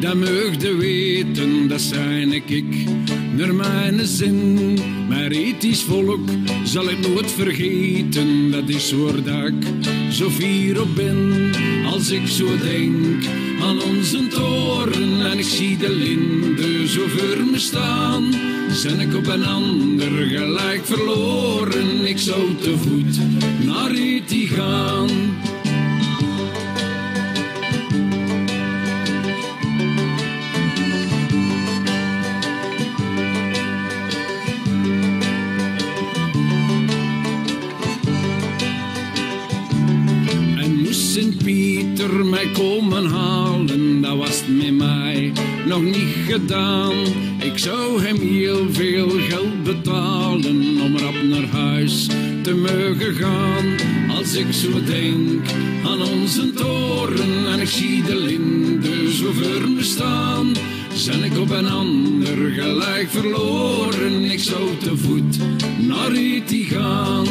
dat meugde weten, dat zijn ik. Naar mijn zin, maar ethisch volk zal ik nooit vergeten. Dat is waar ik zo fier op ben, als ik zo denk aan onze toren. En ik zie de linde zo voor me staan. Zijn ik op een ander gelijk verloren, ik zou te voet naar Eti gaan. Mij komen halen, dat was met mij nog niet gedaan. Ik zou hem heel veel geld betalen om rap naar huis te mogen gaan. Als ik zo denk aan onze toren en ik zie de linde zo voor me staan. Zijn ik op een ander gelijk verloren, ik zou te voet naar Eti gaan.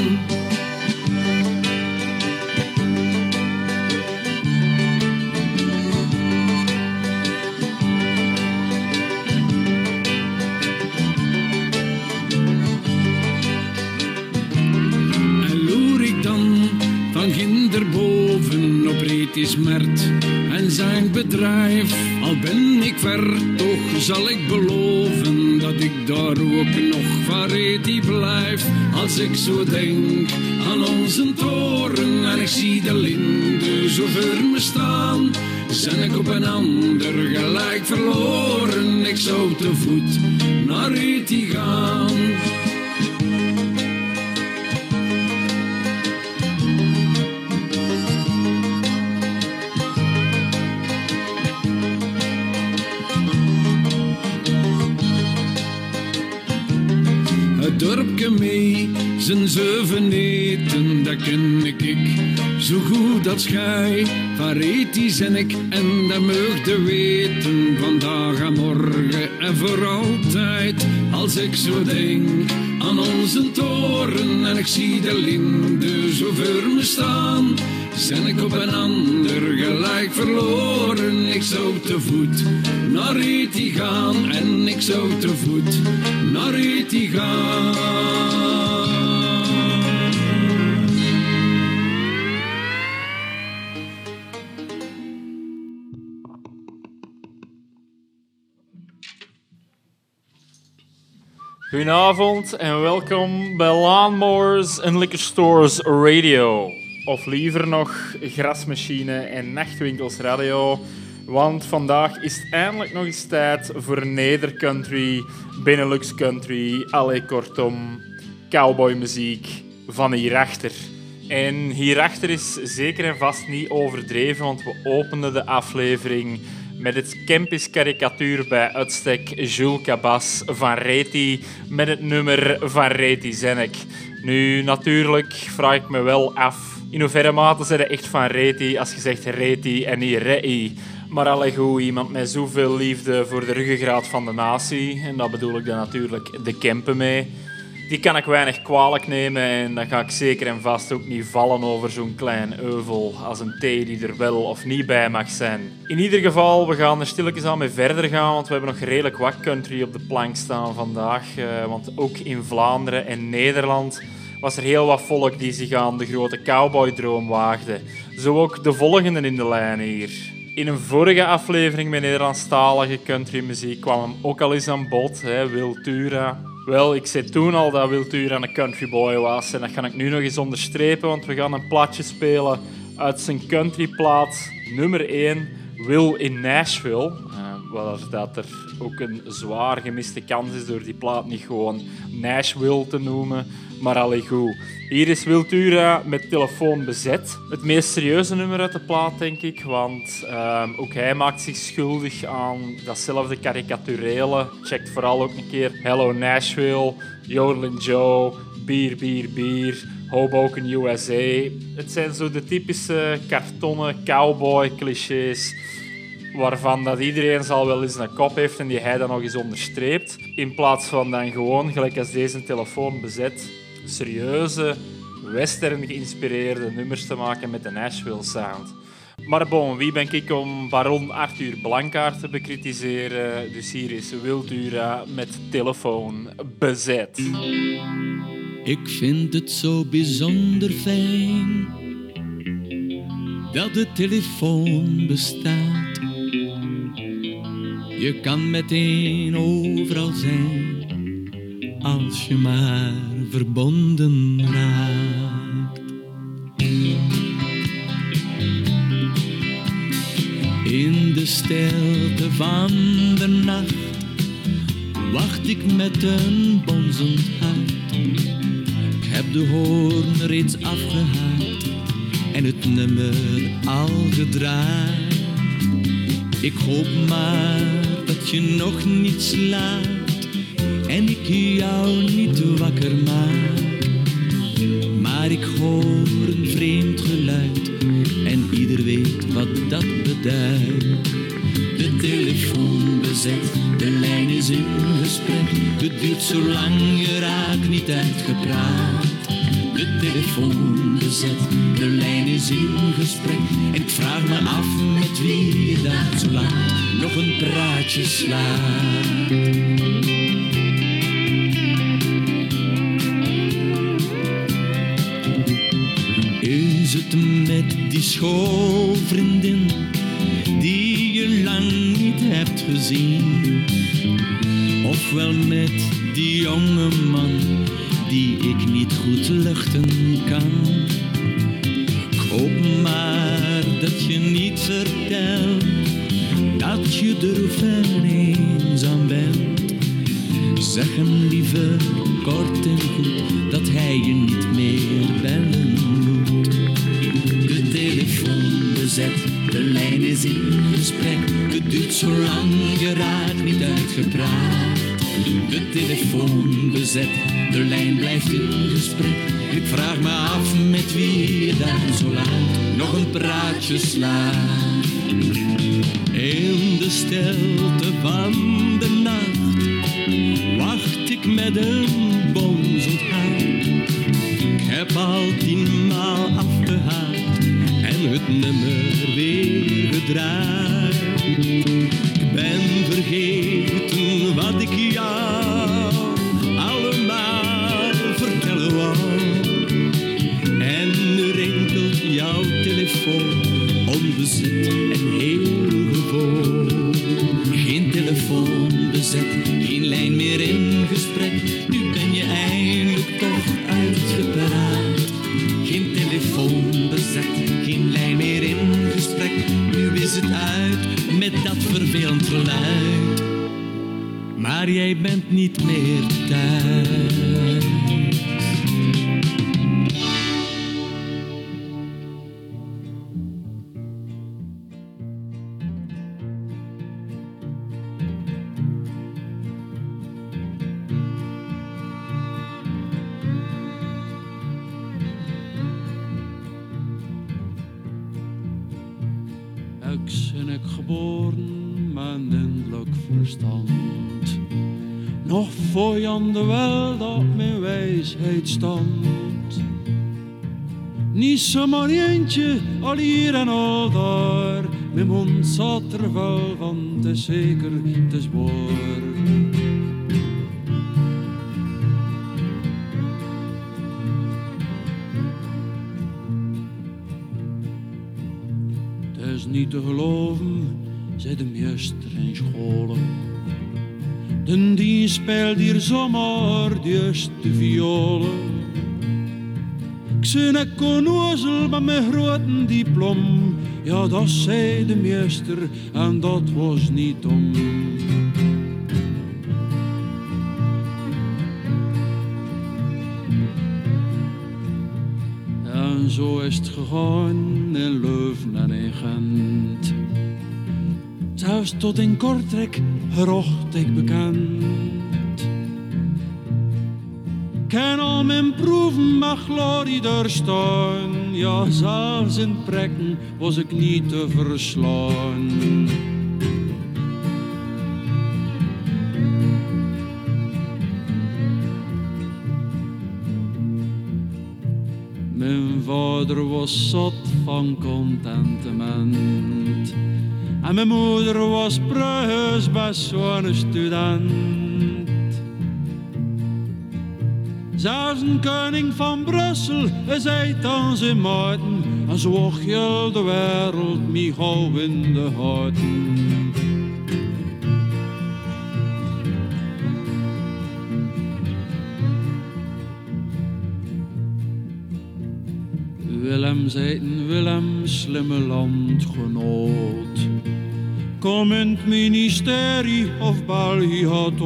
Bedrijf. Al ben ik ver, toch zal ik beloven dat ik daar ook nog van Reti blijf. Als ik zo denk aan onze toren en ik zie de linde zo voor me staan. Zijn ik op een ander gelijk verloren, ik zou te voet naar Reti gaan. Zijn zeven eten, dat ken ik zo goed als gij. Retis en ik en dat meugde weten, vandaag en morgen en voor altijd. Als ik zo denk aan onze toren en ik zie de linde zo voor me staan. Zijn ik op een ander gelijk verloren, ik zou te voet naar Eti gaan en ik zou te voet naar Eti gaan. Goedenavond en welkom bij Lawnmowers and Liquor Stores Radio. Of liever nog Grasmachine en Nachtwinkels Radio. Want vandaag is het eindelijk nog eens tijd voor Nedercountry, Benelux Country, alle kortom, cowboymuziek van hierachter. En hierachter is zeker en vast niet overdreven, want we openden de aflevering met het Campus karikatuur bij uitstek Jules Cabas van Reti met het nummer van Reti Zenek. Nu, natuurlijk vraag ik me wel af in hoeverre mate zijn er echt van Reti als je zegt Reti en niet Rei. Maar alle goed, iemand met zoveel liefde voor de ruggengraat van de natie, en dat bedoel ik dan natuurlijk de Kempen mee, die kan ik weinig kwalijk nemen en dan ga ik zeker en vast ook niet vallen over zo'n klein euvel als een thee die er wel of niet bij mag zijn. In ieder geval, we gaan er stilletjes aan mee verder gaan, want we hebben nog redelijk wat country op de plank staan vandaag. eh, want ook in Vlaanderen en Nederland was er heel wat volk die zich aan de grote cowboydroom waagde. Zo ook de volgende in de lijn hier. In een vorige aflevering met Nederlandstalige countrymuziek kwam hem ook al eens aan bod, hè, Wiltura. Wel, ik zei toen al dat Wiltura een countryboy was en dat ga ik nu nog eens onderstrepen, want we gaan een plaatje spelen uit zijn countryplaat nummer 1, Will in Nashville. Waar dat er ook een zwaar gemiste kans is door die plaat niet gewoon Nashville te noemen, maar allee goed. Hier is Wiltura met telefoon bezet. Het meest serieuze nummer uit de plaat, denk ik, want ehm, ook hij maakt zich schuldig aan datzelfde karikaturele. Checkt vooral ook een keer Hello Nashville, Yodelin Joe, Bier, Bier, Bier, Hoboken USA. Het zijn zo de typische kartonnen cowboy clichés waarvan dat iedereen zal wel eens een kop heeft en die hij dan nog eens onderstreept. In plaats van dan gewoon, gelijk als deze telefoon bezet, serieuze, western geïnspireerde nummers te maken met de Nashville sound. Maar bon, wie ben ik om baron Arthur Blankaart te bekritiseren? Dus hier is Wildura met telefoon bezet. Ik vind het zo bijzonder fijn dat de telefoon bestaat. Je kan meteen overal zijn als je maar verbonden raakt. In de stilte van de nacht wacht ik met een bonzend hart. Ik heb de hoorn reeds afgehaald en het nummer al gedraaid. Ik hoop maar dat je nog niet slaapt en ik jou niet wakker maak. Maar ik hoor een vreemd geluid en ieder weet wat dat beduidt. De telefoon bezet, de lijn is in gesprek. Het duurt zo lang, je raakt niet uitgepraat. De telefoon bezet, de lijn is in gesprek. En ik vraag me af met wie je daar zo laat nog een praatje slaat. Is het met die schoolvriendin die je lang niet hebt gezien? Ofwel met die jonge man die ik niet goed luchten kan? Ik hoop maar dat je niet vertelt dat je droef en eenzaam bent. Zeg hem liever kort en goed dat hij je niet meer bellen moet. De telefoon bezet, de lijn is in gesprek. Het duurt zo lang, je raakt niet uitgepraat. Telefoon bezet, de lijn blijft in gesprek. Ik vraag me af met wie je daar zo laat nog een praatje slaat. In de stilte van de nacht wacht ik met een Eentje, al hier en al daar. Mijn mond zat er wel van, het is zeker, het is waar. Het is niet te geloven, zei de meester in scholen. Den die speelt hier zomaar de eerste violen. Zijn een konnozel met grote diplom. Ja, dat zei de meester en dat was niet om. En zo is het gegaan in Leuven en in Gent. Zelfs tot in Kortrijk gerocht ik bekend. Ken al mijn proeven mag glorie staan. Ja, zelfs in prekken was ik niet te verslaan. Mijn vader was zat van contentement. En mijn moeder was preus best zo'n student. Zelfs een koning van Brussel uit aan zijn maten. En zo heel de wereld mij gauw in de houten. Willem zeiten Willem, slimme landgenoot. Kom in het ministerie of België had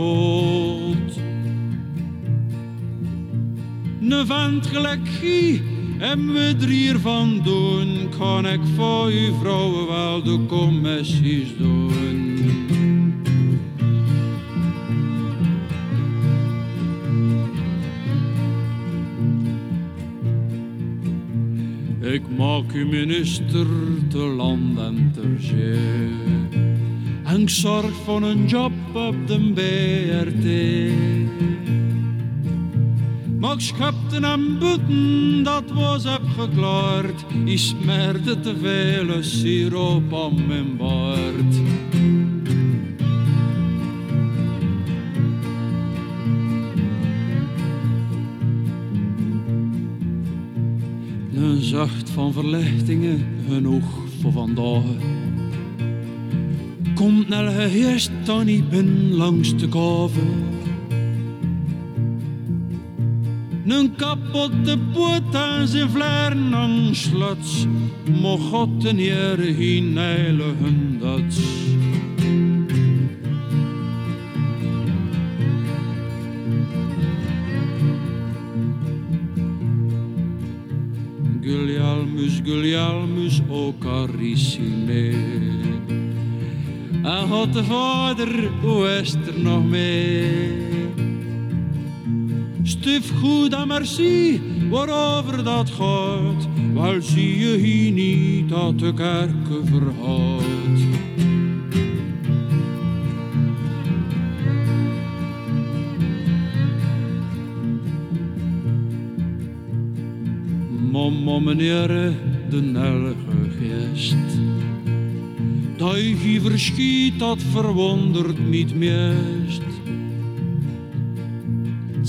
Ne vent en we drie ervan doen, kan ik voor uw vrouwen wel de commissies doen. Ik maak u minister te land en ter zee. En ik zorg voor een job op de BRT. Maar ik schepte en boeten, dat was heb geklaard. Ik smerde te veel siroop aan mijn baard. Een zacht van verlichtingen genoeg voor vandaag. Komt naar geheerst dan niet bin langs de kave. Een kapotte poot en zijn vlaren aan slots. Mocht God en Heere geen heiligen dat. Gulialmus, Gulialmus, o carissime. En God de Vader, hoe is er nog mee? Stuf goed en merci, waarover dat gaat. Wel zie je hier niet dat de kerken verhoudt. Mama meneer, de nelge geest. Dat je verschiet, dat verwondert niet meest.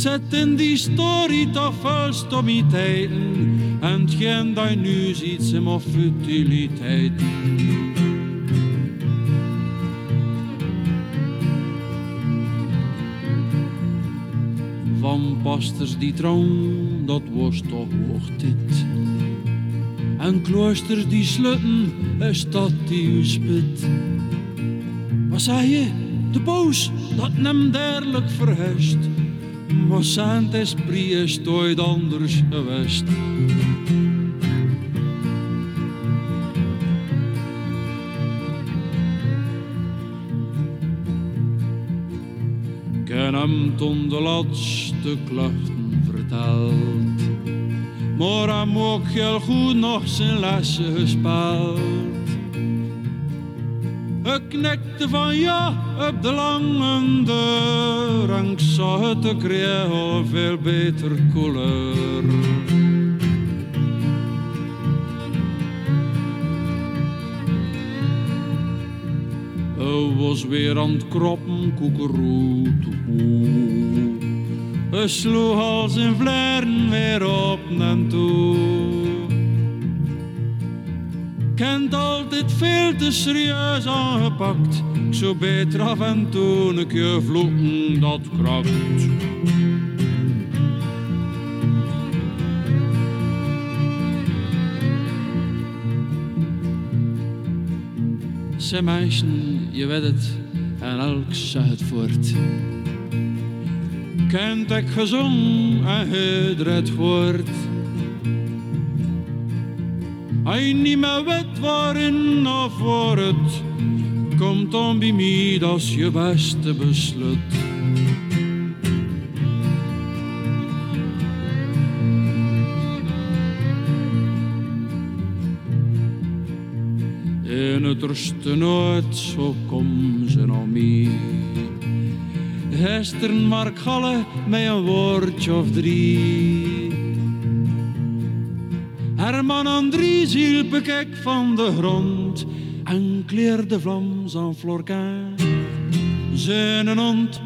Zet in die story toch veel stommiteiten. En hetgeen dat nu ziet, zijn maar futiliteiten. Van pasters die trouw, dat was toch hoog dit. En kloosters die slutten, is dat die u spit. Wat zei je? De boos, dat nem derlijk verhest. Esprit is ooit anders geweest. Heb hem toen de laatste klachten verteld. Maar hem ook heel goed nog zijn lessen gespeeld. Ik knikte van ja op de lange ik zag het, ik kreeg veel beter kleur. Hij was weer aan het kroppen, koekeroe, toehoe. Hij sloeg al zijn vlaren weer op en toe kent altijd veel te serieus aangepakt. Ik zou beter af en toe een keer vloeken, dat krakt. Ze meisjen, je weet het, en elk zag het voort. Kent ik gezong en het woord. Hij niet meer weet waarin of voor het komt dan bij mij, dat is je beste besluit. In het rusten nooit, zo kom ze naar mij. Gisteren Mark met een woordje of drie. Herman Andries hielp ik van de grond en kleerde vlam zijn Florka. Zijn hond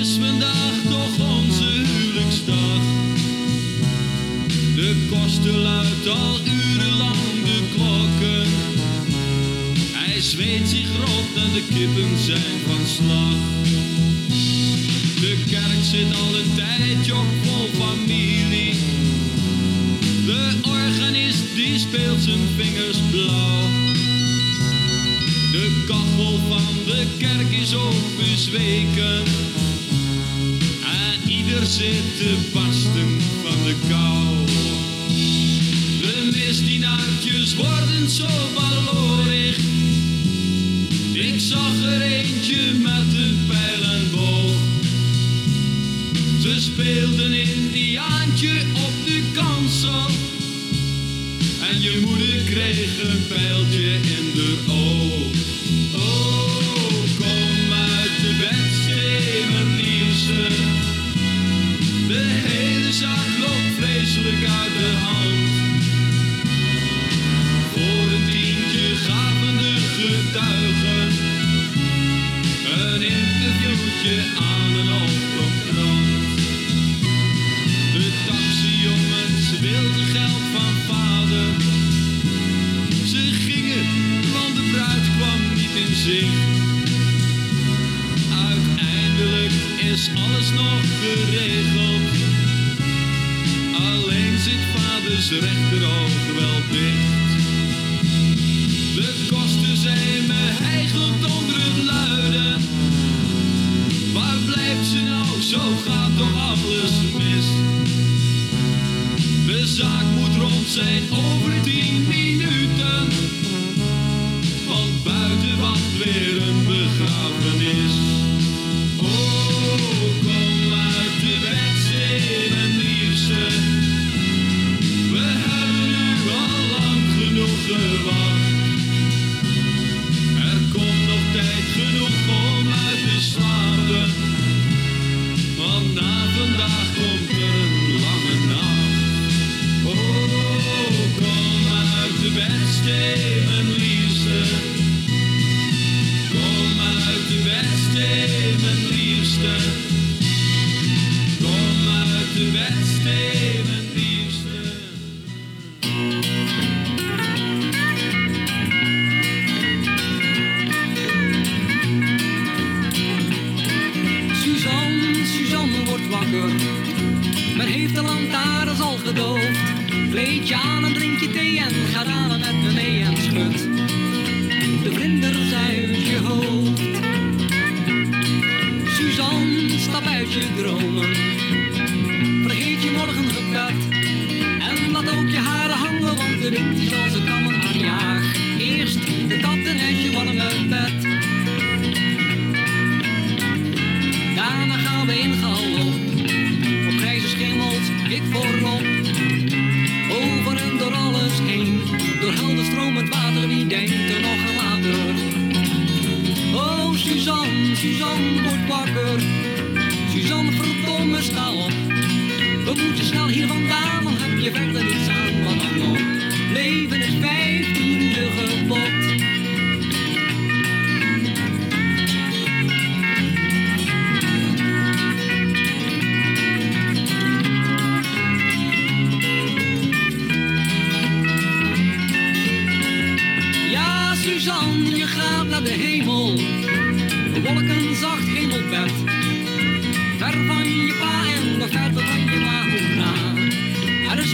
is vandaag toch onze huwelijksdag. De kosten luidt al urenlang de klokken. Hij zweet zich rot en de kippen zijn van slag. De kerk zit al een tijdje op vol familie. De organist die speelt zijn vingers blauw. De kachel van de kerk is ook bezweken. Er zit te barsten van de kou. De misdienaartjes worden zo balloos.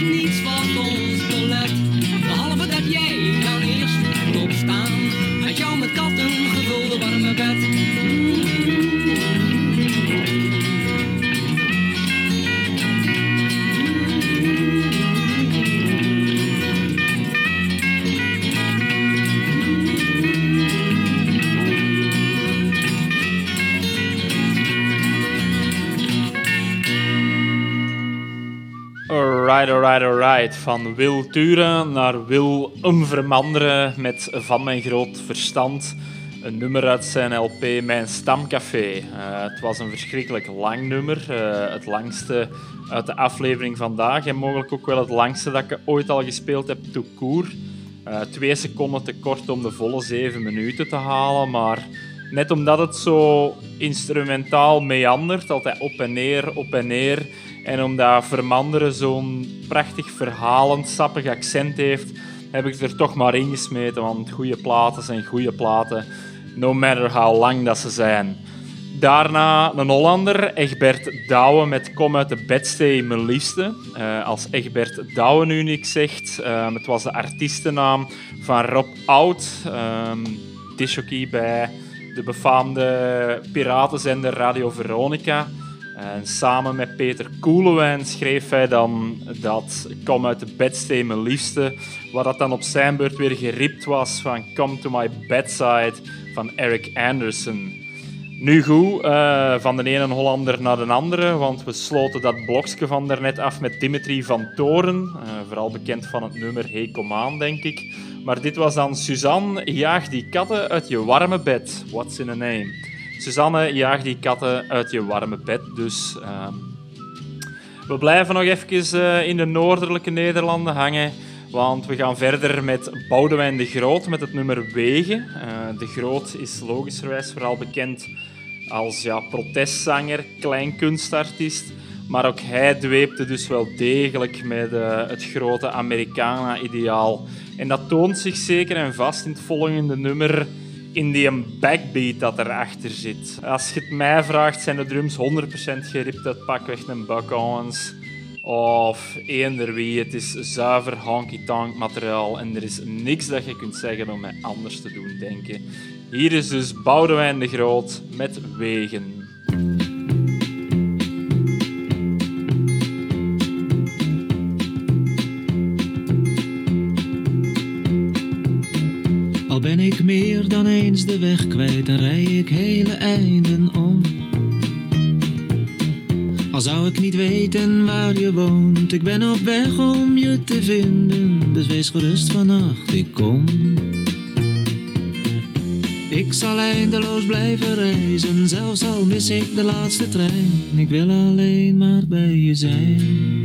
Niets wat ons belet. Van Wil Turen naar Wil Vermanderen met Van Mijn Groot Verstand. Een nummer uit zijn LP Mijn Stamcafé. Eh, het was een verschrikkelijk lang nummer. eh, het langste uit de aflevering vandaag. En mogelijk ook wel het langste dat ik ooit al gespeeld heb, tout court. Eh, twee seconden te kort om de volle zeven minuten te halen. Maar net omdat het zo instrumentaal meandert, altijd op en neer, op en neer. En omdat Vermanderen zo'n prachtig verhalend, sappig accent heeft, heb ik het er toch maar in gesmeten. Want goede platen zijn goede platen, no matter how lang dat ze zijn. Daarna een Hollander, Egbert Douwe met Kom uit de bedstee, mijn liefste. Eh, als Egbert Douwe nu niks zegt, ehm, het was de artiestennaam van Rob Oud, um, bij de befaamde piratenzender Radio Veronica. En samen met Peter Koelewijn schreef hij dan dat Kom uit de bedstee, mijn liefste, waar dat dan op zijn beurt weer geript was van Come to my bedside van Eric Anderson. Nu goed, eh, van de ene Hollander naar de andere, want we sloten dat blokje van daarnet af met Dimitri van Toren, eh, vooral bekend van het nummer Hey Kom aan, denk ik. Maar dit was dan Suzanne, jaag die katten uit je warme bed. What's in a name? Suzanne, jaag die katten uit je warme bed, dus... ehm, we blijven nog even eh, in de noordelijke Nederlanden hangen, want we gaan verder met Boudewijn de Groot met het nummer Wegen. Eh, de Groot is logischerwijs vooral bekend als ja, protestzanger, kleinkunstartiest, maar ook hij dweepte dus wel degelijk met eh, het grote Americana-ideaal. En dat toont zich zeker en vast in het volgende nummer in die backbeat dat erachter zit. Als je het mij vraagt, zijn de drums 100% geript uit pakweg een Buck Owens of eender wie. Het is zuiver honky-tonk materiaal en er is niks dat je kunt zeggen om mij anders te doen denken. Hier is dus Boudewijn de Groot met Wegen. Eens de weg kwijt, dan rij ik hele einden om. Al zou ik niet weten waar je woont, ik ben op weg om je te vinden. Dus wees gerust vannacht, ik kom. Ik zal eindeloos blijven reizen, zelfs al mis ik de laatste trein. Ik wil alleen maar bij je zijn.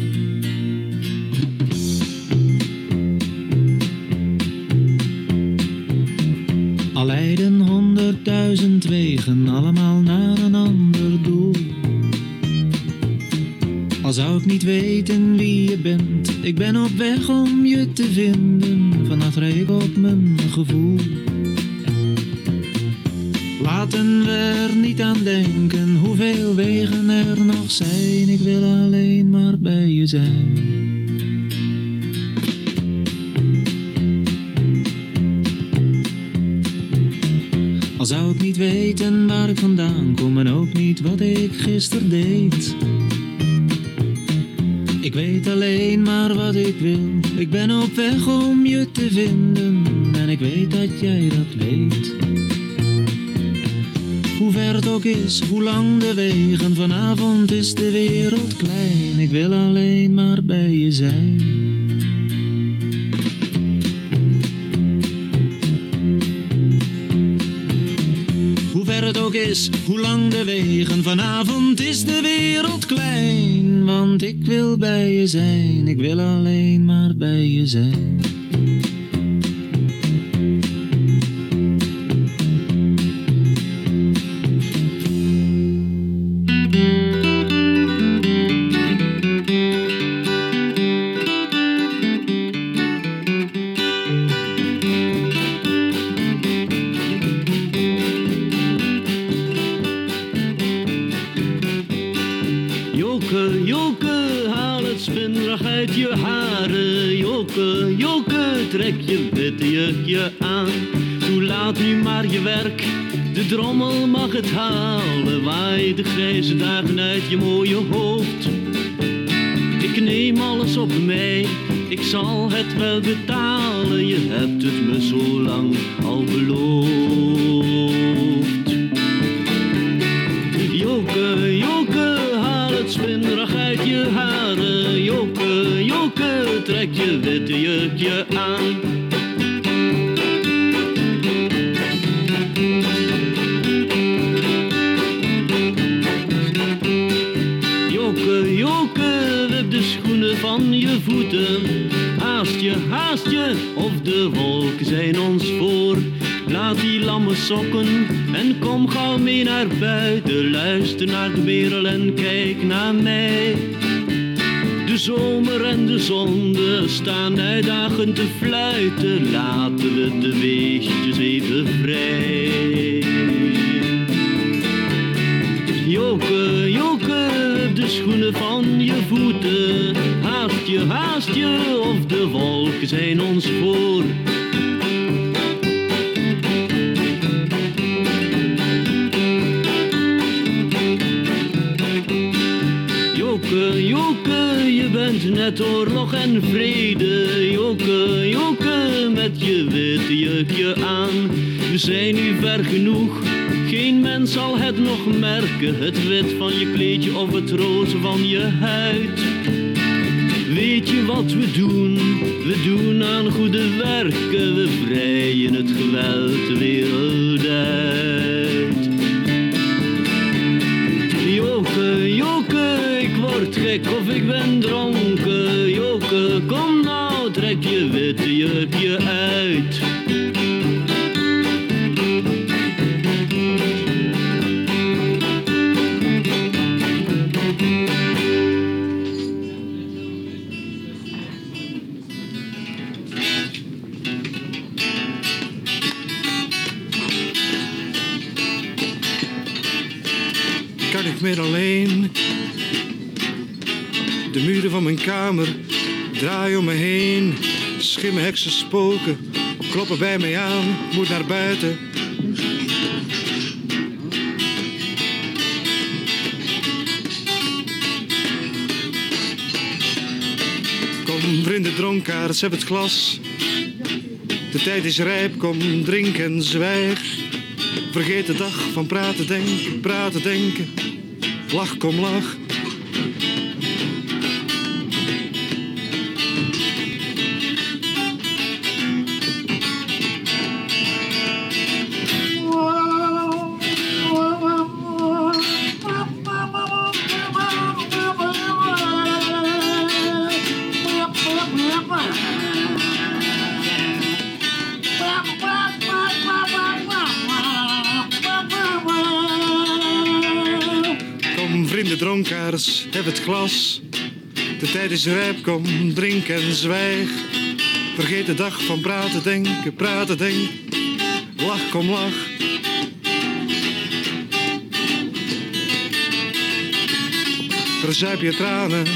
Wegen, allemaal naar een ander doel. Al zou ik niet weten wie je bent, ik ben op weg om je te vinden. Rij ik op mijn gevoel. Laten we er niet aan denken hoeveel wegen er nog zijn. Ik wil alleen maar bij je zijn. Weten waar ik vandaan kom en ook niet wat ik gisteren deed. Ik weet alleen maar wat ik wil. Ik ben op weg om je te vinden en ik weet dat jij dat weet. Hoe ver het ook is, hoe lang de wegen, vanavond is de wereld klein. Ik wil alleen maar bij je zijn. Hoe lang de wegen, vanavond is de wereld klein. Want ik wil bij je zijn, ik wil alleen maar bij je zijn. De grijze dagen uit je mooie hoofd. Ik neem alles op mij, ik zal het wel betalen. En kom gauw mee naar buiten. Luister naar de wereld en kijk naar mij. De zomer en de zonde staan uitdagend te fluiten. Laten we de weegjes even vrij. Joke, joke, de schoenen van je voeten. Haast je, haast je, of de wolken zijn ons voor. Joke, joke, je bent net oorlog en vrede. Joke, joke, met je witte jurkje aan. We zijn nu ver genoeg, geen mens zal het nog merken. Het wit van je kleedje of het roze van je huid. Weet je wat we doen? We doen aan goede werken. We vrijen het geweld de uit. Gek of ik ben dronken. Joke, kom nou, trek je witte jurkje uit. kan ik meer alleen. Muren van mijn kamer draaien om me heen. Schimmen, heksen, spoken kloppen bij mij aan. Moet naar buiten. Kom, vrienden dronkaards, heb het glas. De tijd is rijp, kom, drink en zwijg. Vergeet de dag van praten, denken, praten, denken. Lach, kom, lach. Heb het glas. De tijd is rijp, kom, drink en zwijg. Vergeet de dag van praten, denken, praten, denken. Lach, kom, lach. Verzuip je tranen.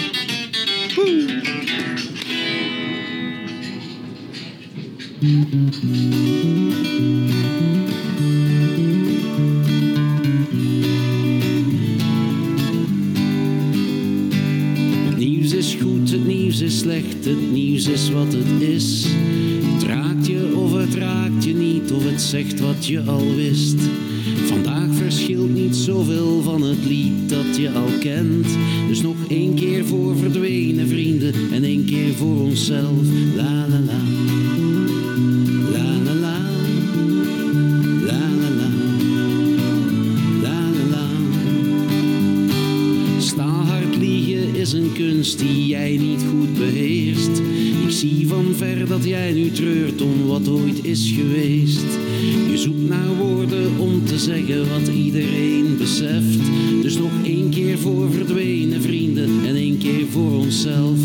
Nieuws is slecht, het nieuws is wat het is. Het raakt je of het raakt je niet, of het zegt wat je al wist. Vandaag verschilt niet zoveel van het lied dat je al kent. Dus nog één keer voor verdwenen vrienden en één keer voor onszelf. Jij nu treurt om wat ooit is geweest. Je zoekt naar woorden om te zeggen wat iedereen beseft. Dus nog één keer voor verdwenen vrienden en één keer voor onszelf.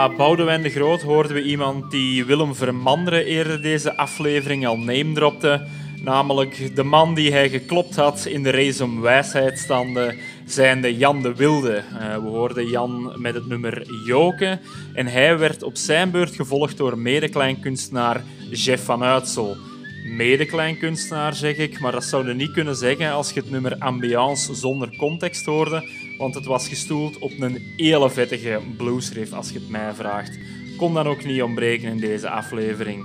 Na Boudewijn de Groot hoorden we iemand die Willem Vermanderen eerder deze aflevering al name dropte. Namelijk de man die hij geklopt had in de race om wijsheidstanden, zijnde Jan de Wilde. Eh, we hoorden Jan met het nummer Joken en hij werd op zijn beurt gevolgd door medekleinkunstenaar Jeff van Uitsel. Medekleinkunstenaar zeg ik, maar dat zou je niet kunnen zeggen als je het nummer Ambiance zonder context hoorde, want het was gestoeld op een hele vettige bluesriff als je het mij vraagt. Kon dan ook niet ontbreken in deze aflevering.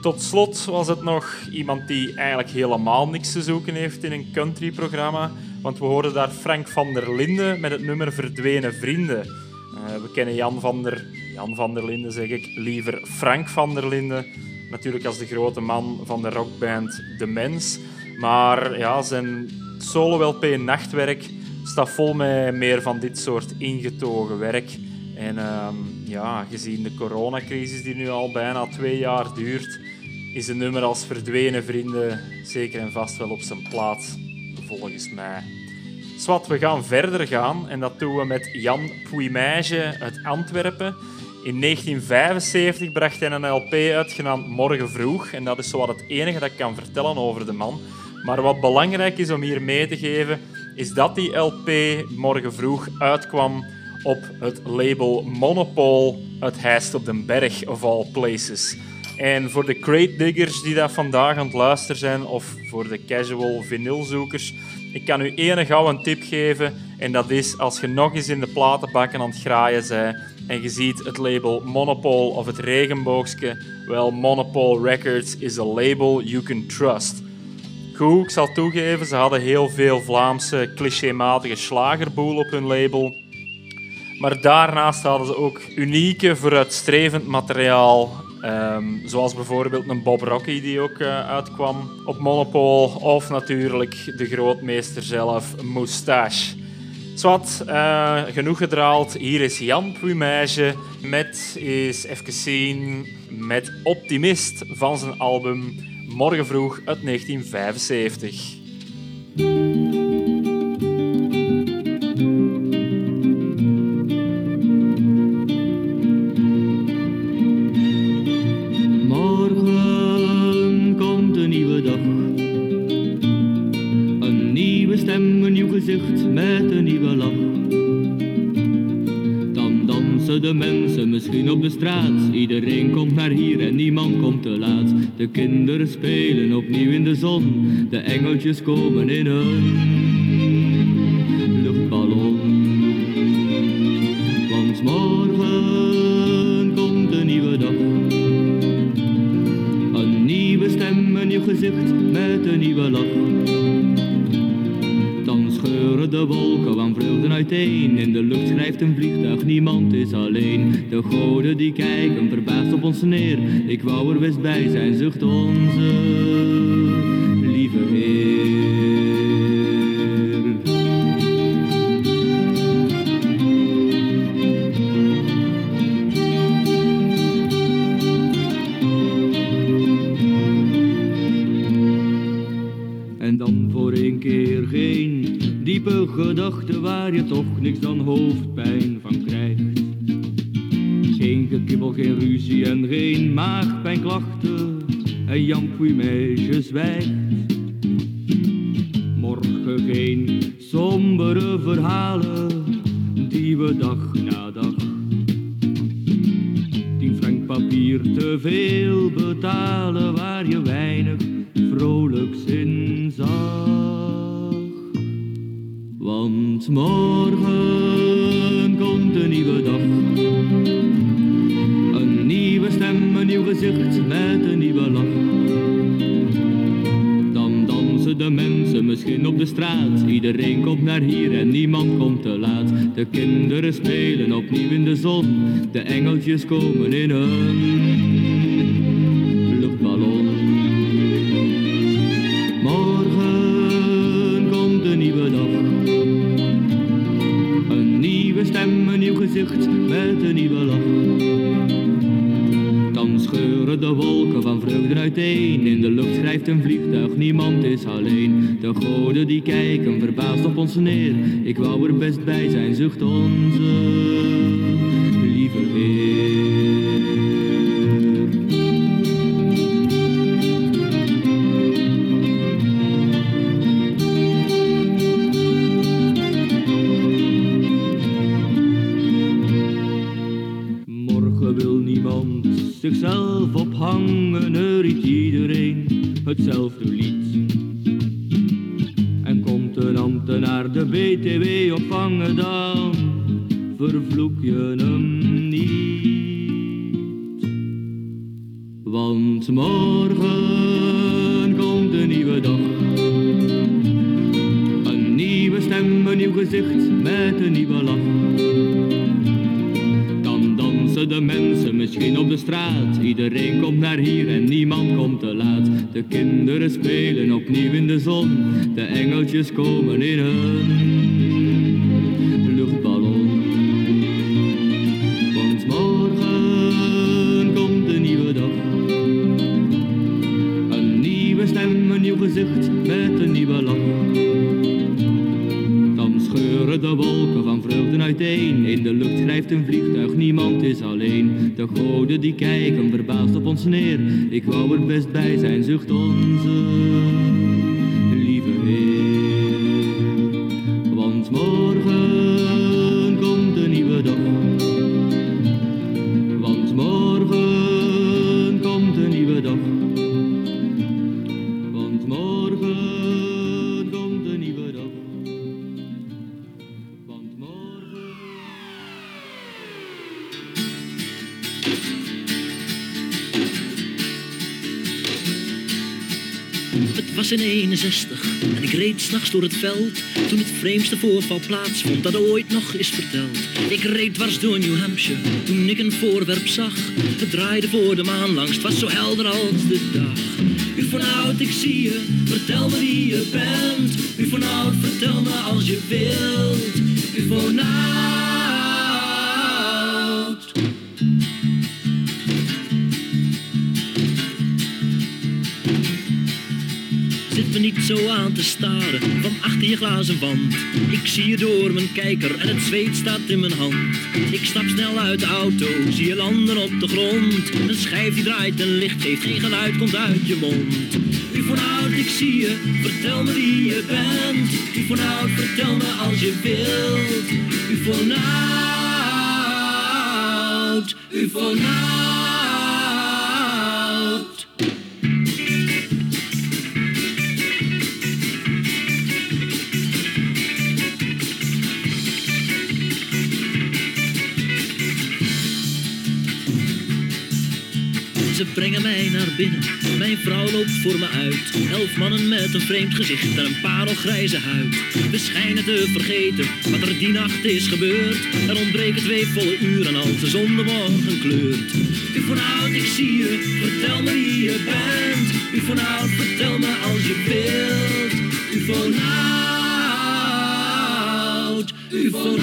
Tot slot was het nog iemand die eigenlijk helemaal niks te zoeken heeft in een countryprogramma, want we hoorden daar Frank van der Linden met het nummer Verdwenen Vrienden. Eh, we kennen Jan van der... Jan van der Linden zeg ik, liever Frank van der Linden. Natuurlijk als de grote man van de rockband De Mens. Maar ja, zijn solo-LP Nachtwerk staat vol met meer van dit soort ingetogen werk. En ehm, ja, gezien de coronacrisis die nu al bijna twee jaar duurt, is een nummer als Verdwenen Vrienden zeker en vast wel op zijn plaats, volgens mij. Swat, we gaan verder gaan en dat doen we met Jan Puimage uit Antwerpen. In 1975 bracht hij een LP uit genaamd Morgen Vroeg en dat is zowat het enige dat ik kan vertellen over de man. Maar wat belangrijk is om hier mee te geven, is dat die LP Morgen Vroeg uitkwam op het label Monopole uit Heist op den Berg, of all places. En voor de crate diggers die dat vandaag aan het luisteren zijn, of voor de casual vinylzoekers, ik kan u één gauw een tip geven. En dat is als je nog eens in de platenbakken aan het graaien bent en je ziet het label Monopole of het regenboogske, wel, Monopole Records is a label you can trust. Ik zal toegeven, ze hadden heel veel Vlaamse clichématige slagerboel op hun label. Maar daarnaast hadden ze ook unieke, vooruitstrevend materiaal. ehm, zoals bijvoorbeeld een Bob Rocky die ook eh, uitkwam op Monopol. Of natuurlijk de grootmeester zelf, Moustache. Zwat, eh, genoeg gedraald. Hier is Jan Puimage met, eens even zien, met Optimist van zijn album Morgen Vroeg uit 1975. Morgen komt een nieuwe dag. Een nieuwe stem, een nieuw gezicht met een nieuwe lach. De mensen misschien op de straat. Iedereen komt naar hier en niemand. De kinderen spelen opnieuw in de zon. De engeltjes komen in hun luchtballon. Want morgen komt een nieuwe dag. Een nieuwe stem, een nieuw gezicht met een nieuwe lach. Dan scheuren de wolken van vreugde uiteen. In de lucht schrijft een vliegtuig, niemand is alleen. De goden die kijken verbaasd op ons neer. Ik wou best bij zijn, zucht onze Engeltjes komen in hun luchtballon. Morgen komt een nieuwe dag. Een nieuwe stem, een nieuw gezicht met een nieuwe lach. Dan scheuren de wolken van vreugde uiteen. In de lucht schrijft een vliegtuig, niemand is alleen. De goden die kijken verbaasd op ons neer. Ik wou er best bij zijn, zucht onze was in 61 en ik reed s'nachts door het veld Toen het vreemdste voorval plaatsvond dat ooit nog is verteld. Ik reed dwars door New Hampshire toen ik een voorwerp zag. Het draaide voor de maan langs, het was zo helder als de dag. U van oud, ik zie je, vertel me wie je bent. U van oud, vertel me als je wilt. U van niet zo aan te staren van achter je glazen wand. Ik zie je door mijn kijker en het zweet staat in mijn hand. Ik stap snel uit de auto, zie je landen op de grond. Een schijf die draait en licht geeft, geen geluid komt uit je mond. U oud, ik zie je, vertel me wie je bent. U oud, vertel me als je wilt. U van brengen mij naar binnen, mijn vrouw loopt voor me uit. Elf mannen met een vreemd gezicht en een parelgrijze huid. We schijnen te vergeten wat er die nacht is gebeurd. Er ontbreken twee volle uren als de zon de morgen kleurt. U van oud, ik zie je, vertel me wie je bent. U van oud, vertel me als je wilt. U van oud, u van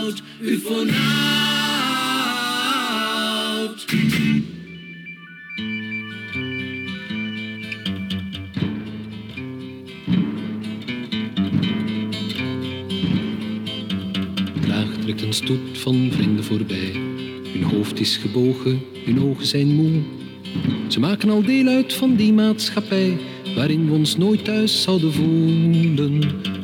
oud, u van een stoet van vrienden voorbij. Hun hoofd is gebogen, hun ogen zijn moe. Ze maken al deel uit van die maatschappij waarin we ons nooit thuis zouden voelen.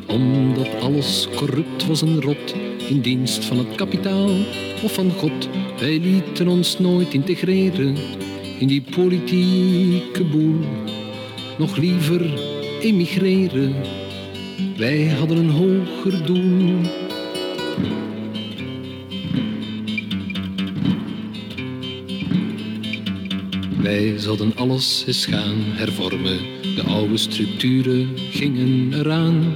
Omdat alles corrupt was en rot in dienst van het kapitaal of van God. Wij lieten ons nooit integreren in die politieke boel. Nog liever emigreren. Wij hadden een hoger doel. Wij zouden alles eens gaan hervormen. De oude structuren gingen eraan.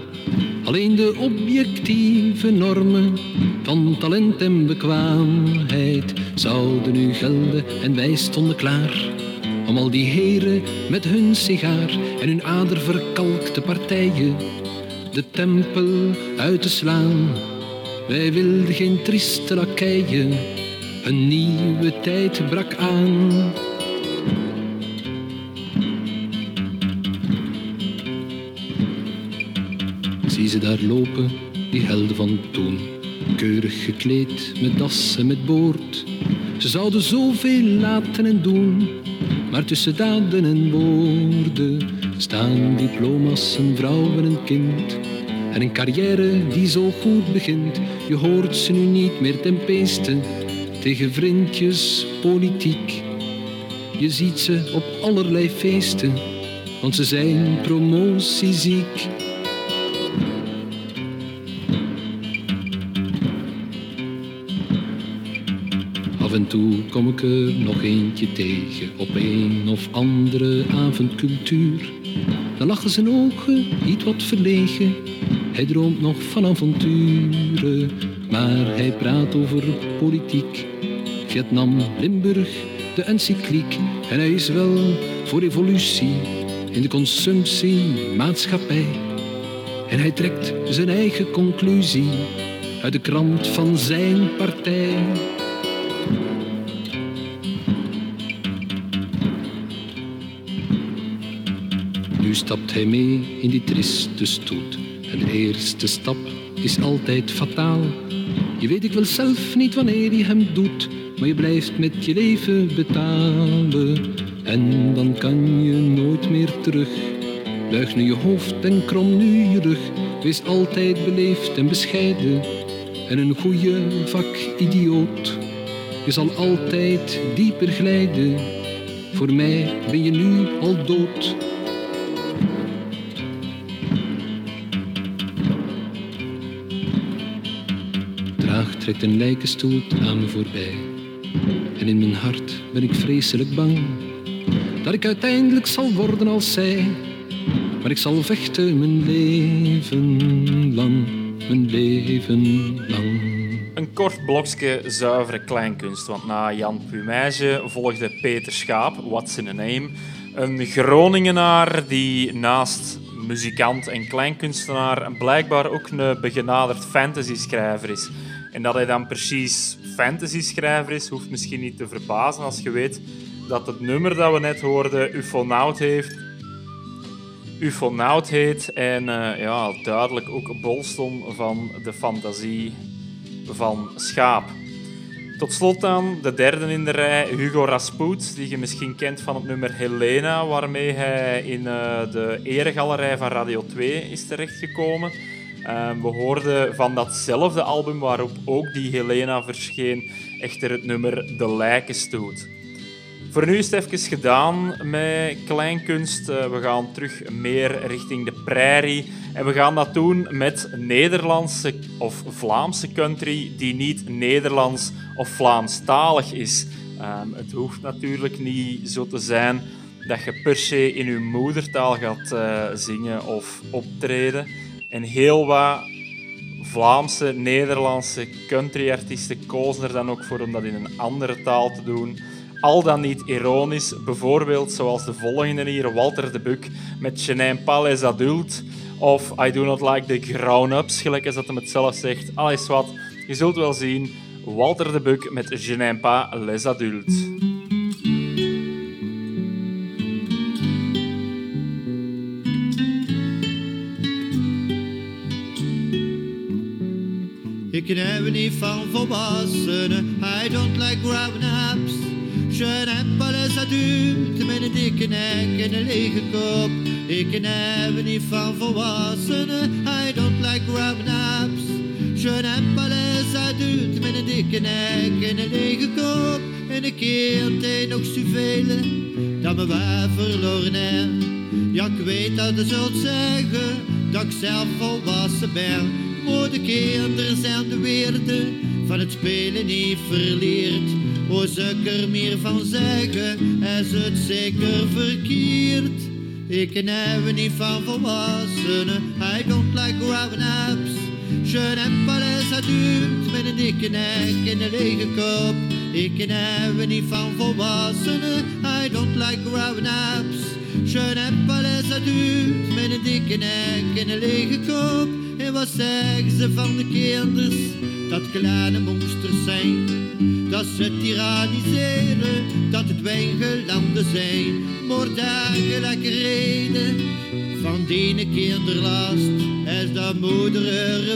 Alleen de objectieve normen van talent en bekwaamheid zouden nu gelden en wij stonden klaar om al die heren met hun sigaar en hun aderverkalkte partijen de tempel uit te slaan. Wij wilden geen trieste lakeien, een nieuwe tijd brak aan. Zie ze daar lopen, die helden van toen. Keurig gekleed, met das en met boord. Ze zouden zoveel laten en doen. Maar tussen daden en woorden staan diploma's, een vrouw en kind. En een carrière die zo goed begint. Je hoort ze nu niet meer ten peesten tegen vriendjes politiek. Je ziet ze op allerlei feesten, want ze zijn promotieziek. Af en toe kom ik er nog eentje tegen op een of andere avondcultuur. Dan lachen zijn ogen, iets wat verlegen. Hij droomt nog van avonturen, maar hij praat over politiek. Vietnam, Limburg, de encycliek. En hij is wel voor evolutie in de consumptiemaatschappij. En hij trekt zijn eigen conclusie uit de krant van zijn partij. Stapt hij mee in die triste stoet. En de eerste stap is altijd fataal. Je weet ik wel zelf niet wanneer je hem doet, maar je blijft met je leven betalen. En dan kan je nooit meer terug. Buig nu je hoofd en krom nu je rug. Wees altijd beleefd en bescheiden. En een goede vakidioot. Je zal altijd dieper glijden. Voor mij ben je nu al dood. Trekt een lijkenstoet aan me voorbij. En in mijn hart ben ik vreselijk bang dat ik uiteindelijk zal worden als zij. Maar ik zal vechten mijn leven lang, mijn leven lang. Een kort blokje zuivere kleinkunst, want na Jan Pumage volgde Peter Schaap, What's in a Name. Een Groningenaar die naast muzikant en kleinkunstenaar blijkbaar ook een begenaderd fantasy-schrijver is. En dat hij dan precies fantasy-schrijver is, hoeft misschien niet te verbazen als je weet dat het nummer dat we net hoorden Ufonaut heeft. Ufonaut heet en eh, ja, duidelijk ook bolstom van de fantasie van Schaap. Tot slot dan de derde in de rij, Hugo Raspout, die je misschien kent van het nummer Helena, waarmee hij in eh, de eregalerij van Radio 2 is terechtgekomen. Uh, we hoorden van datzelfde album waarop ook die Helena verscheen, echter het nummer De Lijkenstoet. Voor nu is het even gedaan met kleinkunst. Uh, we gaan terug meer richting de prairie. En we gaan dat doen met Nederlandse of Vlaamse country die niet Nederlands of Vlaamstalig is. Um, het hoeft natuurlijk niet zo te zijn dat je per se in je moedertaal gaat uh, zingen of optreden. En heel wat Vlaamse, Nederlandse countryartiesten kozen er dan ook voor om dat in een andere taal te doen al dan niet ironisch. Bijvoorbeeld zoals de volgende hier, Walter de Buck met Je n'aime pas les adultes. Of I do not like the grown-ups, gelijk als dat hem het zelf zegt. Alles wat, je zult wel zien. Walter de Buck met Je n'aime pas les adultes. Ik Ik heb niet van volwassenen, I don't like grown-ups. Je n'aime pas les adultes met een dikke nek en een lege kop. Ik heb niet van volwassenen, I don't like grown-ups. Je n'aime pas les adultes met een dikke nek en een lege kop. En een keer ook zoveel dat me waar verloren heb. Ja, ik weet dat je zult zeggen dat ik zelf volwassen ben. Maar de kinderen zijn de weerde van het spelen niet verleerd. O, ze er meer van zeggen, is het zeker verkeerd. Ik heb niet van volwassenen, I don't like grown-ups. Je n'aime pas adultes met een dikke nek en een lege kop. Ik heb niet van volwassenen, I don't like grown-ups. Je n'aime pas les adultes met een dikke nek en een lege kop. En wat zeggen ze van de kinders? Dat kleine monsters zijn. Dat ze tyranniseren, dat het wijngelanden zijn. Dergelijke reden van die kinderlast is dat moeder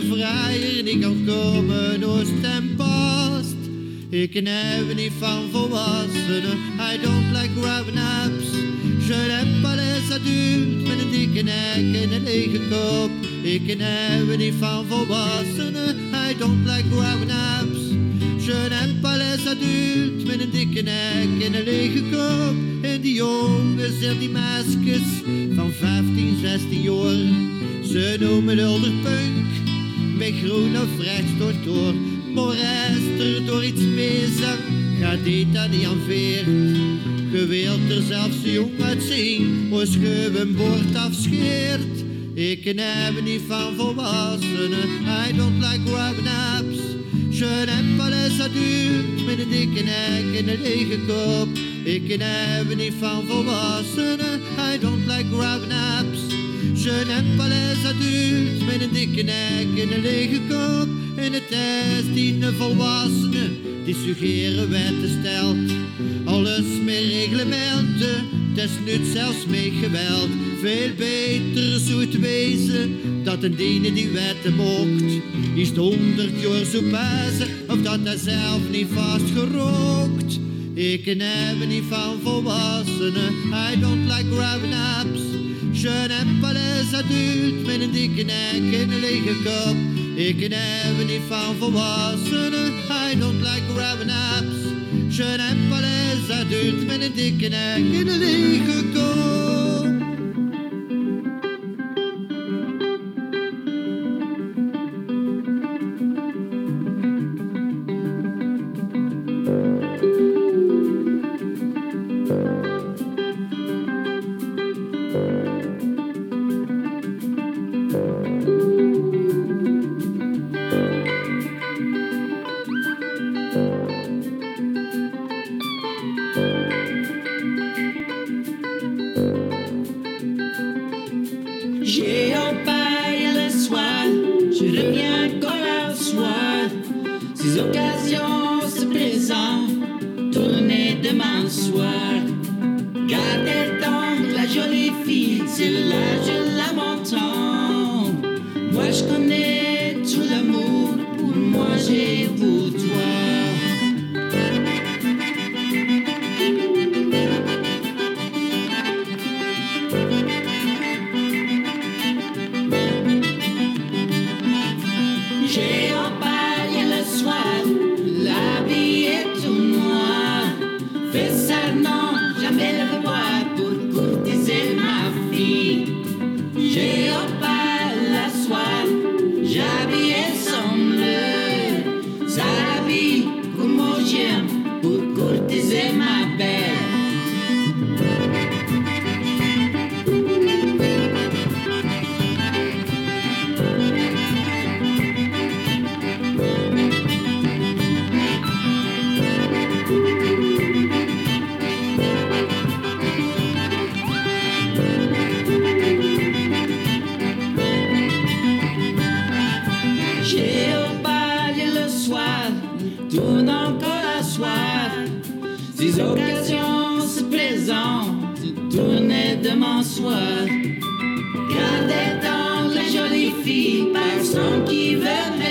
vrijer niet kan komen oost en past. Ik heb niet van volwassenen, I don't like grown-ups. Je les adultes met een dikke nek en een lege kop. Ik heb niet van volwassenen, I don't like grown-ups. Je les adultes met een dikke nek en een lege kop. En die jongens en die meisjes van 15, 16 jaar. Ze noemen punk, met groen of rechts door. Maar is er door iets bezig, gaat dit aan veer. Je wilt er zelfs jong uitzien, als je een woord afscheert. Ik heb niet van volwassenen, I don't like grown-ups. Je n'aime pas les met een dikke nek en een lege kop. Ik heb niet van volwassenen, I don't like grown-ups. Je n'aime pas les met een dikke nek en een lege kop. En het is die volwassenen die suggereren wetten stelt. Alles met reglementen, desnoods zelfs met geweld. Veel beter zou het wezen dat een diene die wetten mocht. Is het honderd jaar zo passen of dat hij zelf niet vastgerookt. Ik heb niet van volwassenen, I don't like grown-ups. Je n'aime pas les met een dikke nek en een lege kop. Ik heb niet van volwassenen, I don't like grown-ups. Je n'aime pas les adultes met een dikke nek en een lege kop. Ces occasions se présentent, tournez demain soir. Gardez dans les jolies filles, personne qui veut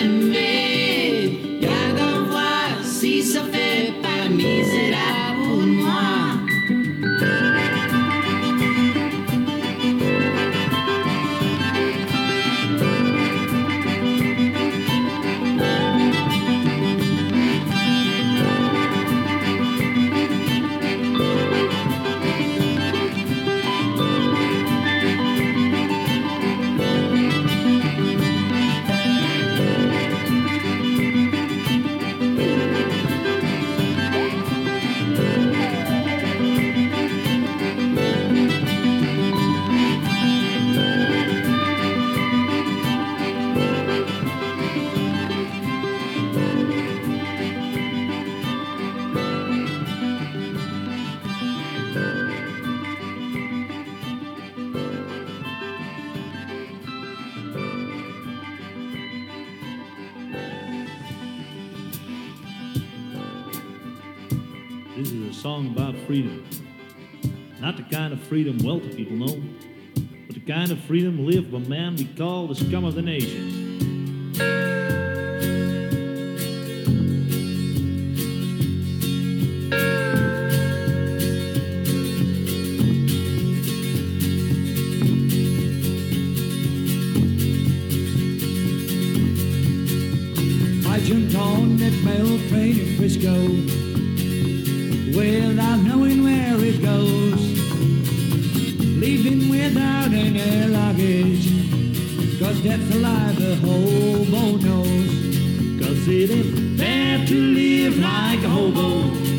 freedom. Not the kind of freedom wealthy people know, but the kind of freedom lived by men we call the scum of the nation. home.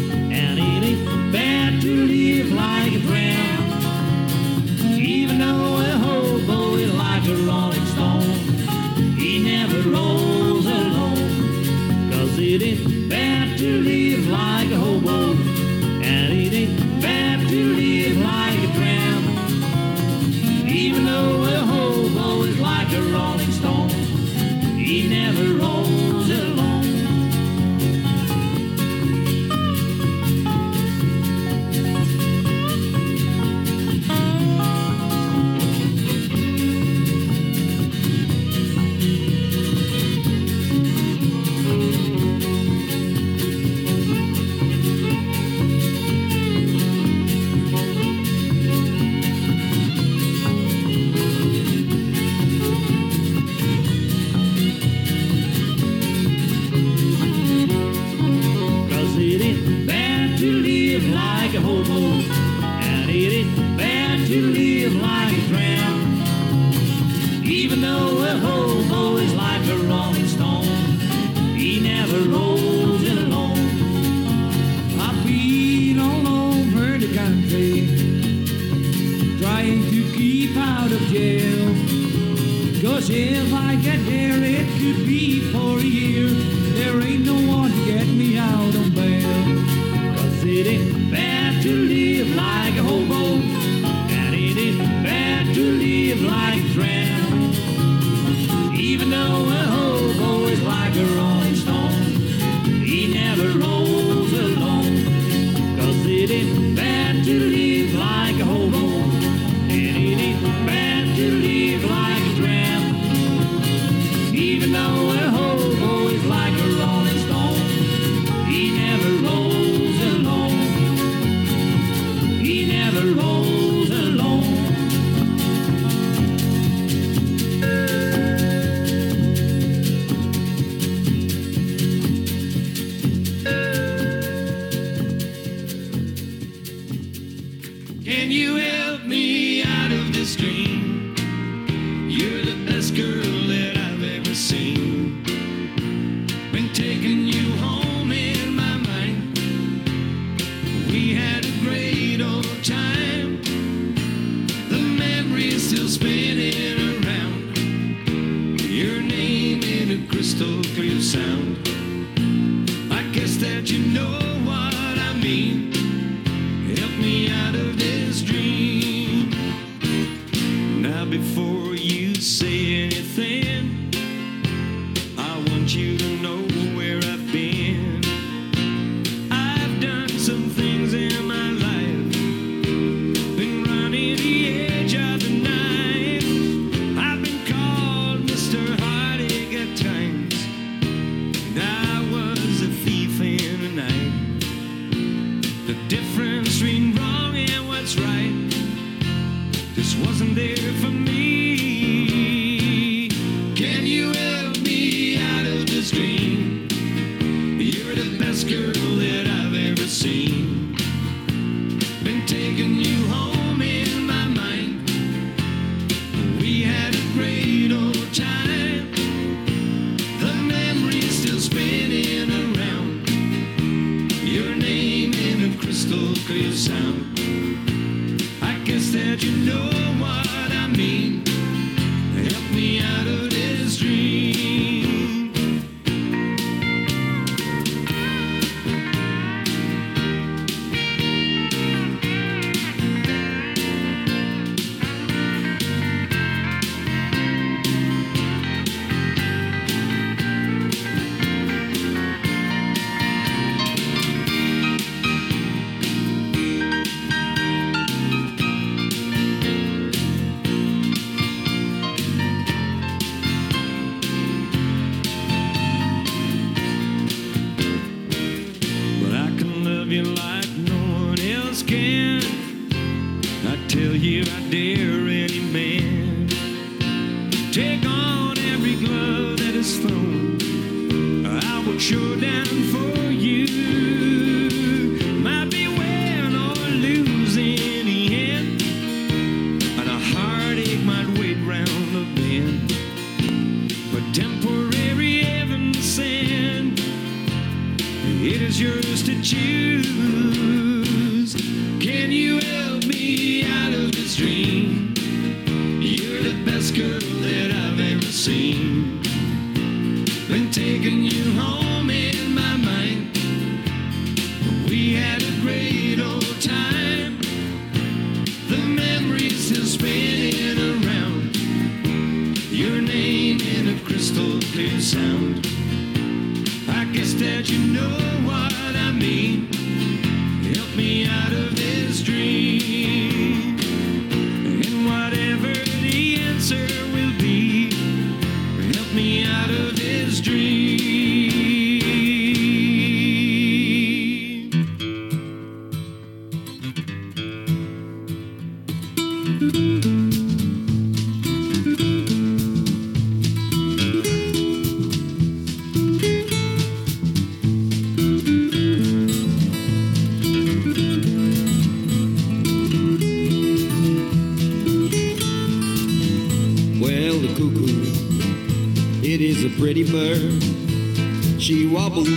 Pretty bird. She wobbles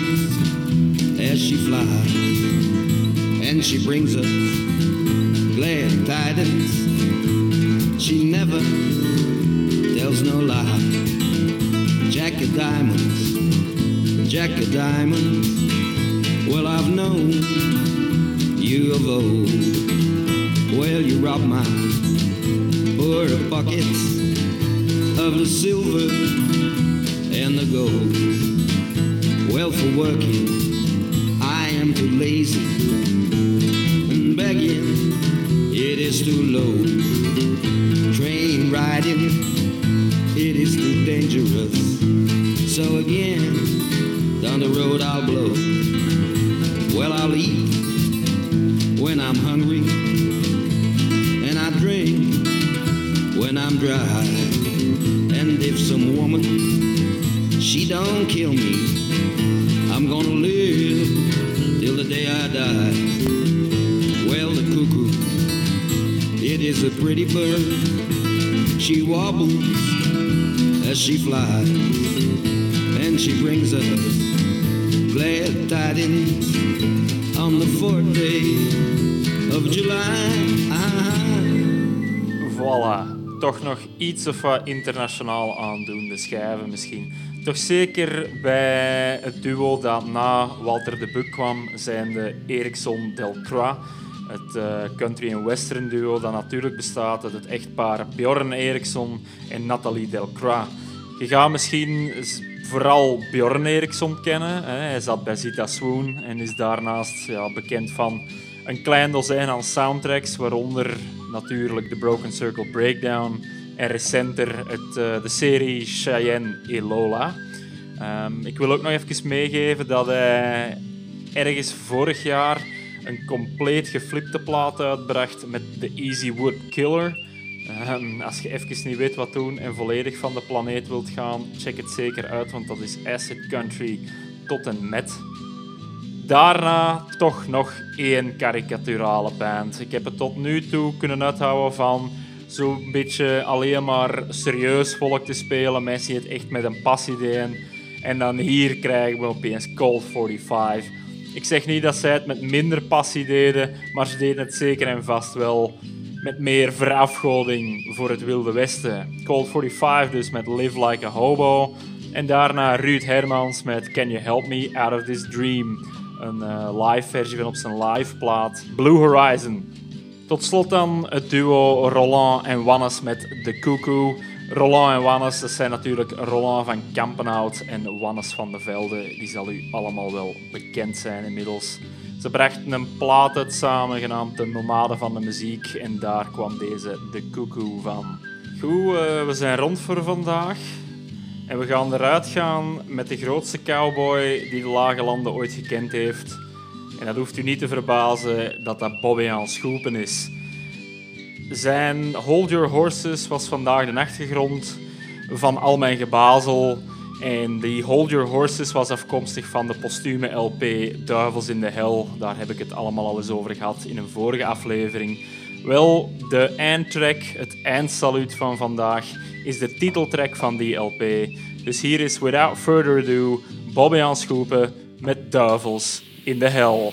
as she flies, and she brings us glad tidings. She never tells no lie. Jack of diamonds, Jack of diamonds. Well, I've known you of old. Well, you robbed my poor buckets of the silver gold. Well, for working, I am too lazy, as she brings us glad tidings on the fourth day of July. Voilà. Toch nog iets of wat internationaal aandoende schijven misschien. Toch zeker bij het duo dat na Walter de Buck kwam, zijn de Ericsson Delcroix. Het eh, country- en western duo dat natuurlijk bestaat uit het echtpaar Bjorn Eriksson en Nathalie Delcroix. Je gaat misschien vooral Bjorn Eriksson kennen. Hij zat bij Zita Swoon en is daarnaast ja, bekend van een klein dozijn aan soundtracks, waaronder natuurlijk de Broken Circle Breakdown en recenter het, eh, de serie Cheyenne et Lola. Ehm, ik wil ook nog even meegeven dat hij ergens vorig jaar een compleet geflipte plaat uitbracht met de Easy Wood Killer. Ehm, als je even niet weet wat doen en volledig van de planeet wilt gaan, check het zeker uit, want dat is acid country tot en met. Daarna toch nog één karikaturale band. Ik heb het tot nu toe kunnen uithouden van zo'n beetje alleen maar serieus volk te spelen. Mensen die het echt met een passie deden. En dan hier krijgen we opeens Cold 45. Ik zeg niet dat zij het met minder passie deden, maar ze deden het zeker en vast wel met meer verafgoding voor het Wilde Westen. Cold 45 dus met Live Like a Hobo. En daarna Ruud Hermans met Can You Help Me Out of This Dream. Een uh, live versie van op zijn live plaat Blue Horizon. Tot slot dan het duo Roland en Wannes met De Cuckoo. Roland en Wannes, dat zijn natuurlijk Roland van Kampenhout en Wannes van de Velde. Die zal u allemaal wel bekend zijn inmiddels. Ze brachten een plaat uit samen genaamd De Nomaden van de Muziek en daar kwam deze De Cuckoo van. Goed, uh, we zijn rond voor vandaag. En we gaan eruit gaan met de grootste cowboy die de Lage Landen ooit gekend heeft. En dat hoeft u niet te verbazen dat dat Bobby aan Schoepen is. Zijn Hold Your Horses was vandaag de nachtgrond van al mijn gebazel. En die Hold Your Horses was afkomstig van de postume LP Duivels in de Hel. Daar heb ik het allemaal al eens over gehad in een vorige aflevering. Wel, de eindtrack, het eindsaluut van vandaag, is de titeltrack van die LP. Dus hier is Without Further Ado Bobby aan Schoepen met Duivels in de Hel.